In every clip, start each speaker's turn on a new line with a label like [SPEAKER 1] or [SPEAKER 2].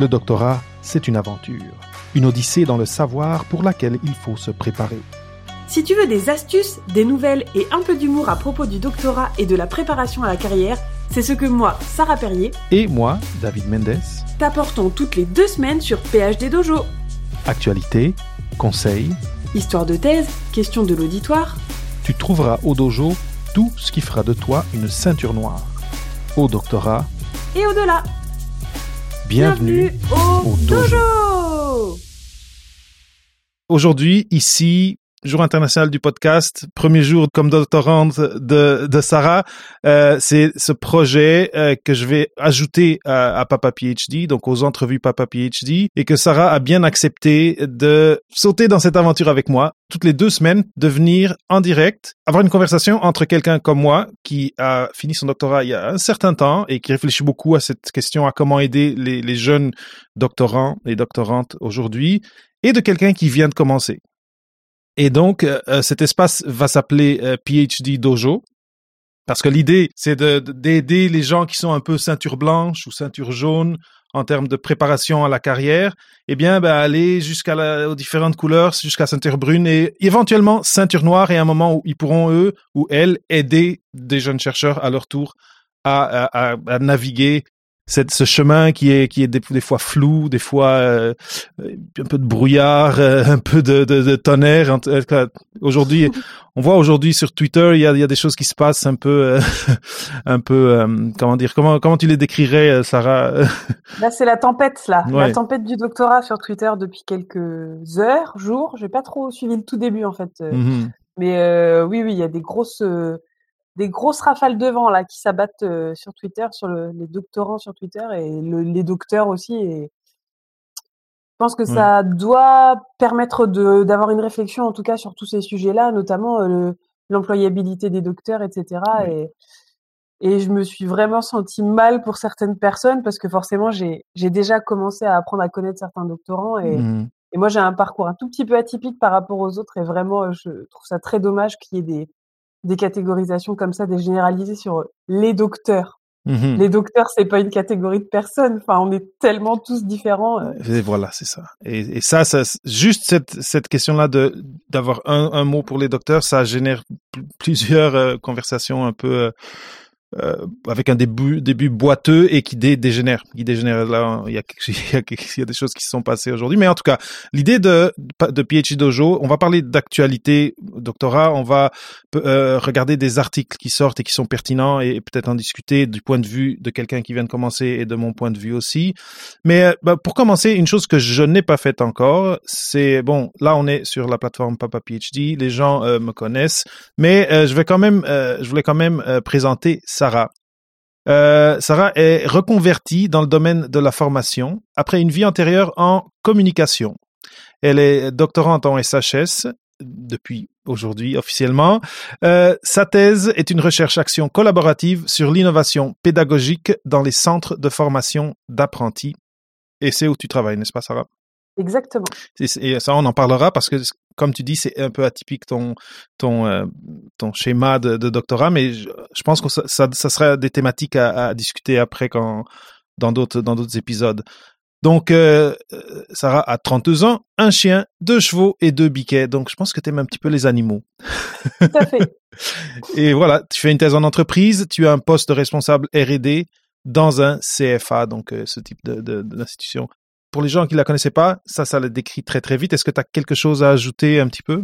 [SPEAKER 1] Le doctorat, c'est une aventure, une odyssée dans le savoir pour laquelle il faut se préparer.
[SPEAKER 2] Si tu veux des astuces, des nouvelles et un peu d'humour à propos du doctorat et de la préparation à la carrière, c'est ce que moi, Sarah Perrier,
[SPEAKER 1] Et moi, David Mendes,
[SPEAKER 2] t'apportons toutes les deux semaines sur PhD Dojo.
[SPEAKER 1] actualité, conseils,
[SPEAKER 2] Histoire de thèse, question de l'auditoire,
[SPEAKER 1] tu trouveras au dojo tout ce qui fera de toi une ceinture noire. Au doctorat,
[SPEAKER 2] et au-delà.
[SPEAKER 1] Bienvenue.
[SPEAKER 2] au,
[SPEAKER 1] au dojo.
[SPEAKER 2] dojo.
[SPEAKER 1] Aujourd'hui, ici, jour international du podcast, premier jour comme doctorante de, de Sarah, euh, c'est ce projet euh, que je vais ajouter à, à Papa PhD, donc aux entrevues Papa PhD, et que Sarah a bien accepté de sauter dans cette aventure avec moi, toutes les deux semaines, de venir en direct, avoir une conversation entre quelqu'un comme moi, qui a fini son doctorat il y a un certain temps et qui réfléchit beaucoup à cette question, à comment aider les, les jeunes doctorants et doctorantes aujourd'hui, et de quelqu'un qui vient de commencer. Et donc, euh, euh, cet espace va s'appeler euh, PhD Dojo. Parce que l'idée, c'est de- de- d'aider les gens qui sont un peu ceinture blanche ou ceinture jaune en termes de préparation à la carrière, eh bien, ben, aller jusqu'à la- aux différentes couleurs, jusqu'à ceinture brune et éventuellement ceinture noire et à un moment où ils pourront, eux ou elles, aider des jeunes chercheurs à leur tour à naviguer cette, ce chemin qui est, qui est des, des fois flou, des fois euh, un peu de brouillard, euh, un peu de, de, de tonnerre. Aujourd'hui, on voit aujourd'hui sur Twitter, il y a, il y a des choses qui se passent un peu, euh, un peu, euh, comment dire, comment, comment tu les décrirais, euh, Sarah?
[SPEAKER 2] Là, c'est la tempête, là.
[SPEAKER 1] Ouais.
[SPEAKER 2] La tempête du doctorat sur Twitter depuis quelques heures, jours. J'ai pas trop suivi le tout début, en fait. Euh,
[SPEAKER 1] Mhm.
[SPEAKER 2] Mais euh, oui, oui, il y a des grosses, euh, des grosses rafales de vent là qui s'abattent euh, sur Twitter, sur le, les doctorants sur Twitter et le- les docteurs aussi. Et je pense que ça doit permettre de d'avoir une réflexion, en tout cas, sur tous ces sujets-là, notamment euh, le- l'employabilité des docteurs, etc.
[SPEAKER 1] Oui.
[SPEAKER 2] Et et je me suis vraiment sentie mal pour certaines personnes parce que forcément, j'ai j'ai déjà commencé à apprendre à connaître certains doctorants et
[SPEAKER 1] Mhm.
[SPEAKER 2] et moi, j'ai un parcours un tout petit peu atypique par rapport aux autres et vraiment, euh, je trouve ça très dommage qu'il y ait des, des catégorisations comme ça, des généralisées sur euh, les docteurs.
[SPEAKER 1] Mhm.
[SPEAKER 2] Les docteurs, c'est pas une catégorie de personnes. Enfin, on est tellement tous différents. euh.
[SPEAKER 1] Et voilà, c'est ça. Et, et ça, ça, juste cette, cette question-là de d'avoir un, un mot pour les docteurs, ça génère pl- plusieurs euh, conversations un peu euh, euh, avec un début, début boiteux et qui dé, dégénère. Qui dégénère. Là, il y, a, il, y a, il des choses qui se sont passées aujourd'hui. Mais en tout cas, l'idée de, de PhD Dojo, on va parler d'actualité, doctorat, on va euh, regarder des articles qui sortent et qui sont pertinents et, peut-être en discuter du point de vue de quelqu'un qui vient de commencer et de mon point de vue aussi. Mais euh, bah, pour commencer, une chose que je n'ai pas faite encore, c'est bon. Là, on est sur la plateforme Papa PhD. Les gens euh, me connaissent, mais je vais quand même, je voulais quand même présenter Sarah. Euh, Sarah est reconvertie dans le domaine de la formation après une vie antérieure en communication. Elle est doctorante en SHS depuis aujourd'hui officiellement. Euh, sa thèse est une recherche-action collaborative sur l'innovation pédagogique dans les centres de formation d'apprentis. Et c'est où tu travailles, n'est-ce pas, Sarah?
[SPEAKER 2] Exactement.
[SPEAKER 1] et, et ça, on en parlera parce que, comme tu dis, c'est un peu atypique ton ton euh, ton schéma de, de doctorat, mais je, je pense que ça, ça, ça sera des thématiques à, à discuter après quand dans d'autres dans d'autres épisodes. Donc, euh, euh, Sarah a 32 ans, un chien, deux chevaux et deux biquets. Donc, je pense que tu aimes un petit peu les animaux.
[SPEAKER 2] Tout à fait.
[SPEAKER 1] Et voilà, tu fais une thèse en entreprise, tu as un poste de responsable R&D dans un CFA, donc euh, ce type de, de, d'institution. Pour les gens qui la connaissaient pas, ça, ça le décrit très très vite. Est-ce que tu as quelque chose à ajouter un petit peu?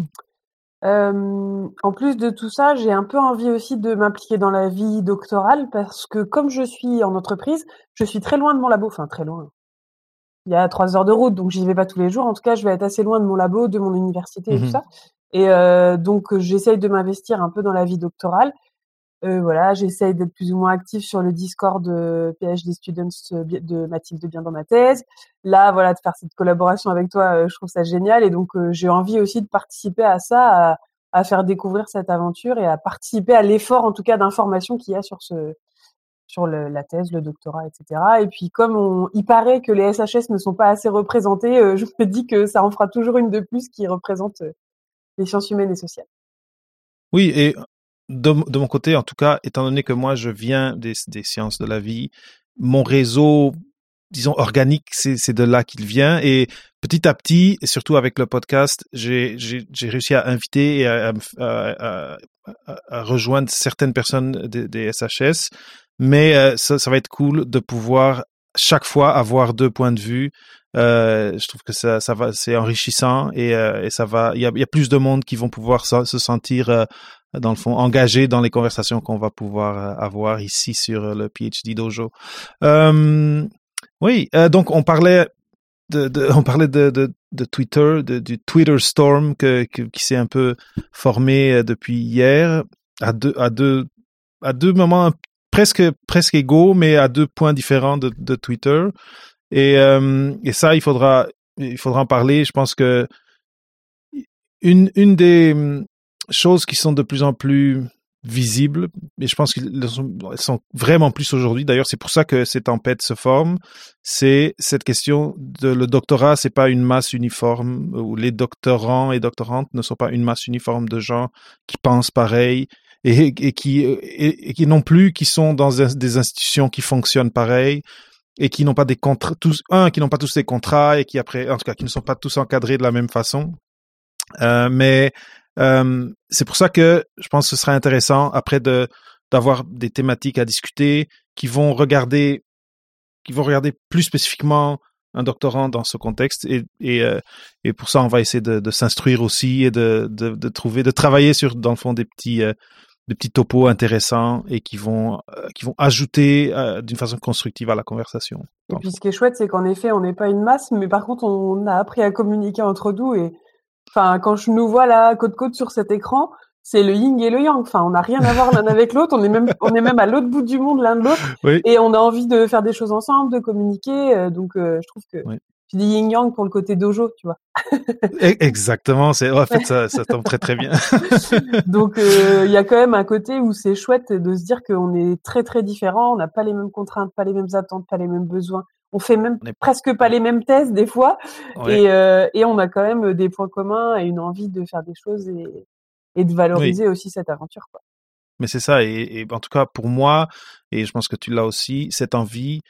[SPEAKER 2] Euh, en plus de tout ça, j'ai un peu envie aussi de m'impliquer dans la vie doctorale parce que comme je suis en entreprise, je suis très loin de mon labo. Enfin, très loin. Il y a trois heures de route, donc j'y vais pas tous les jours. En tout cas, je vais être assez loin de mon labo, de mon université et tout ça. Et euh, donc, j'essaye de m'investir un peu dans la vie doctorale. Euh, voilà, j'essaye d'être plus ou moins active sur le Discord de PhD Students euh, de Mathilde de Bien dans ma thèse. Là, voilà, de faire cette collaboration avec toi, euh, je trouve ça génial. Et donc, j'ai envie aussi de participer à ça, à, faire découvrir cette aventure et à participer à l'effort, en tout cas, d'information qu'il y a sur ce sur la thèse, le doctorat, etc. Et puis, comme il paraît que les SHS ne sont pas assez représentés, je me dis que ça en fera toujours une de plus qui représente les sciences humaines et sociales.
[SPEAKER 1] Oui, et de, de mon côté, en tout cas, étant donné que moi, je viens des, des sciences de la vie, mon réseau disons organique, c'est de là qu'il vient. Et petit à petit, et surtout avec le podcast, j'ai réussi à inviter et à, à, à, rejoindre certaines personnes des, SHS. Mais euh, ça, ça, va être cool de pouvoir chaque fois avoir deux points de vue. Euh, je trouve que ça, ça va, c'est enrichissant et, euh, et, ça va. Il y a, plus de monde qui vont pouvoir se sentir dans le fond engagés dans les conversations qu'on va pouvoir euh, avoir ici sur le PhD Dojo. oui, donc on parlait de, on parlait de, de, Twitter, de, du Twitter storm que, qui s'est un peu formé depuis hier à deux à deux à deux moments presque presque égaux, mais à deux points différents de, Twitter. Et, euh, et ça, il faudra il faudra en parler. Je pense que une une des choses qui sont de plus en plus visibles, et je pense qu'elles sont, vraiment plus aujourd'hui. D'ailleurs, c'est pour ça que ces tempêtes se forment. C'est cette question de le doctorat, c'est pas une masse uniforme où les doctorants et doctorantes ne sont pas une masse uniforme de gens qui pensent pareil et, qui et, qui non plus qui sont dans des institutions qui fonctionnent pareil et qui n'ont pas des contrats tous un qui n'ont pas tous des contrats et qui après en tout cas qui ne sont pas tous encadrés de la même façon euh, mais euh, c'est pour ça que je pense que ce serait intéressant après de d'avoir des thématiques à discuter qui vont regarder qui vont regarder plus spécifiquement un doctorant dans ce contexte et et, euh, et pour ça on va essayer de, de s'instruire aussi et de, de, de trouver de travailler sur dans le fond des petits euh, des petits topos intéressants et qui vont euh, qui vont ajouter d'une façon constructive à la conversation.
[SPEAKER 2] Et puis ce qui est chouette, c'est qu'en effet, on n'est pas une masse, mais par contre, on a appris à communiquer entre nous et enfin, quand je nous vois là côte côte sur cet écran, c'est le yin et le yang. Enfin, on n'a rien à voir l'un avec l'autre. On est même, on est même à l'autre bout du monde l'un de l'autre. Et on a envie de faire des choses ensemble, de communiquer. Euh, donc, je trouve que tu dis yin yang pour le côté dojo, tu vois.
[SPEAKER 1] E-, exactement, c'est en fait ça, ça tombe très très bien.
[SPEAKER 2] Donc euh, il y a quand même un côté où c'est chouette de se dire qu'on est très très différents, on n'a pas les mêmes contraintes, pas les mêmes attentes, pas les mêmes besoins. On fait même presque pas les mêmes tests des fois, et, euh, et on a quand même des points communs et une envie de faire des choses et, et de valoriser aussi cette aventure. Quoi.
[SPEAKER 1] Mais c'est ça, et, et, en tout cas pour moi, et je pense que tu l'as aussi, cette envie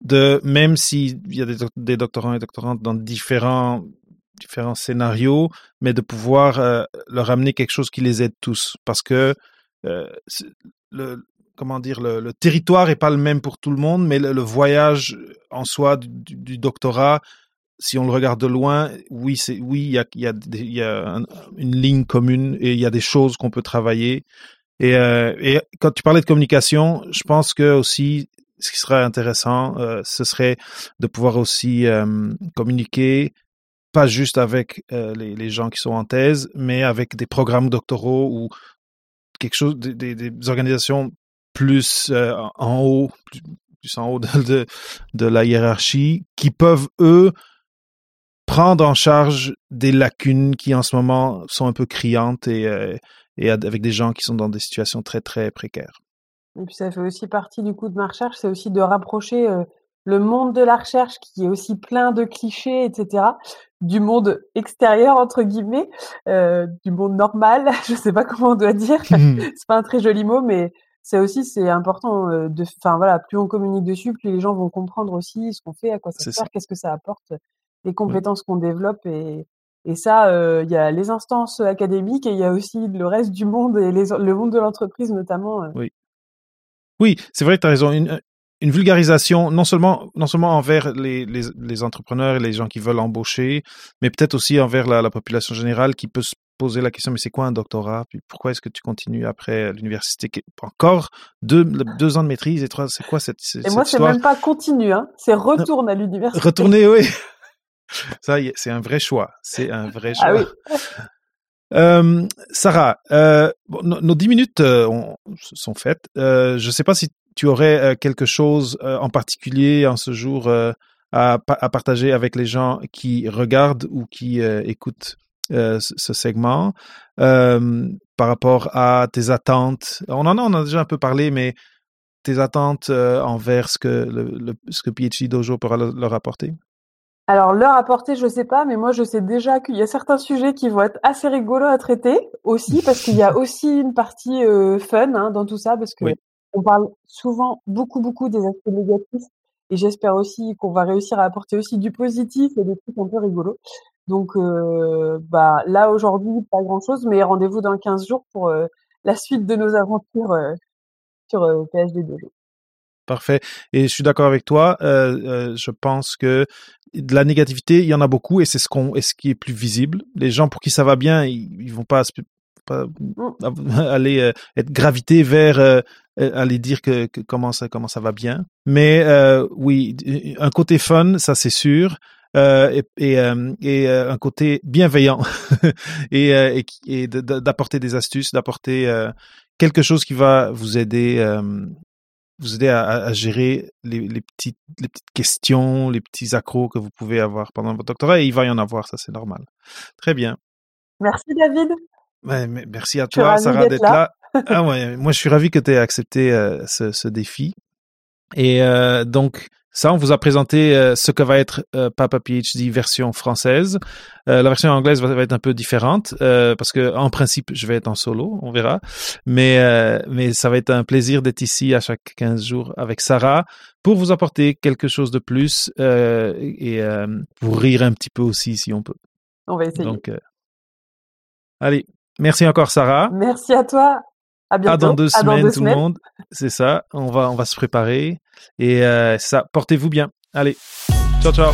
[SPEAKER 1] de même s'il y a des, des, doctorants et doctorantes dans différents différents scénarios, mais de pouvoir euh, leur amener quelque chose qui les aide tous, parce que euh, le comment dire le, le, territoire est pas le même pour tout le monde, mais le, le voyage en soi du, doctorat, si on le regarde de loin, oui c'est oui il y a y y a une ligne commune et il y a des choses qu'on peut travailler. Et, euh, et quand tu parlais de communication, je pense que aussi ce qui serait intéressant, euh, ce serait de pouvoir aussi euh, communiquer pas juste avec les, gens qui sont en thèse, mais avec des programmes doctoraux ou quelque chose, des, organisations plus en haut, plus, en haut de, de, de, la hiérarchie, qui peuvent, eux, prendre en charge des lacunes qui en ce moment sont un peu criantes et, et avec des gens qui sont dans des situations très, très précaires.
[SPEAKER 2] Et puis ça fait aussi partie du coup de ma recherche, c'est aussi de rapprocher euh, le monde de la recherche qui est aussi plein de clichés, etc., du monde extérieur entre guillemets, euh, du monde normal. Je sais pas comment on doit dire. C'est pas un très joli mot, mais c'est aussi c'est important euh, de. Enfin voilà, plus on communique dessus, plus les gens vont comprendre aussi ce qu'on fait, à quoi ça sert, qu'est-ce que ça apporte, les compétences qu'on développe et et ça, euh, il y a les instances académiques et il y a aussi le reste du monde et les, le monde de l'entreprise notamment. Euh,
[SPEAKER 1] oui. Oui, c'est vrai que tu as raison. Une, une, vulgarisation, non seulement, non seulement envers les, les, les, entrepreneurs et les gens qui veulent embaucher, mais peut-être aussi envers la, la, population générale qui peut se poser la question, mais c'est quoi un doctorat? Puis pourquoi est-ce que tu continues après l'université Encore deux, deux ans de maîtrise et trois, c'est quoi cette, cette
[SPEAKER 2] Et moi, c'est même pas continue, hein, c'est retourne à l'université.
[SPEAKER 1] Retourner, oui. Ça, c'est un vrai choix. C'est un vrai ah choix. Ah oui. Euh, Sarah, euh, nos dix minutes euh, sont faites. Euh, je ne sais pas si tu aurais euh, quelque chose en particulier en ce jour à, à, partager avec les gens qui regardent ou qui écoutent ce segment par rapport à tes attentes. On en a, on a déjà un peu parlé, mais tes attentes envers ce que, le, le, ce que PhD Dojo pourra leur apporter?
[SPEAKER 2] Alors leur apporter, je sais pas, mais moi je sais déjà qu'il y a certains sujets qui vont être assez rigolos à traiter aussi, parce qu'il y a aussi une partie euh, fun hein, dans tout ça, parce que on parle souvent beaucoup beaucoup des aspects négatifs, et j'espère aussi qu'on va réussir à apporter aussi du positif et des trucs un peu rigolos. Donc, euh, bah, là, aujourd'hui, pas grand-chose, mais rendez-vous dans 15 jours pour euh, la suite de nos aventures euh, sur PhD Dojo.
[SPEAKER 1] Parfait. Et je suis d'accord avec toi. je pense que de la négativité, il y en a beaucoup et c'est ce qu'on, est ce qui est plus visible. Les gens pour qui ça va bien, ils, ils vont pas, pas mmh. aller être gravité vers aller dire que, comment ça comment ça va bien. Mais oui, un côté fun, ça c'est sûr. Euh, et, et, euh, et euh, un côté bienveillant et, et, et d'apporter des astuces, d'apporter quelque chose qui va vous aider vous aider à, à gérer les, les, petites les petites questions, les petits accros que vous pouvez avoir pendant votre doctorat et il va y en avoir, ça c'est normal. Très bien.
[SPEAKER 2] Merci David.
[SPEAKER 1] Ouais, merci à toi Sarah d'être là. Ah ouais, moi je suis ravi que tu aies accepté ce, ce, défi. Et euh, donc ça, on vous a présenté euh, ce que va être euh, Papa PhD version française. Euh, la version anglaise va, être un peu différente parce que en principe, je vais être en solo, on verra. Mais mais ça va être un plaisir d'être ici à chaque 15 jours avec Sarah pour vous apporter quelque chose de plus et pour rire un petit peu aussi si on peut.
[SPEAKER 2] On va essayer.
[SPEAKER 1] Donc allez, merci encore Sarah.
[SPEAKER 2] Merci à toi. À bientôt.
[SPEAKER 1] dans deux semaines, tout le monde. C'est ça. On va, on va se préparer. Et euh, ça, portez-vous bien. Allez, ciao, ciao.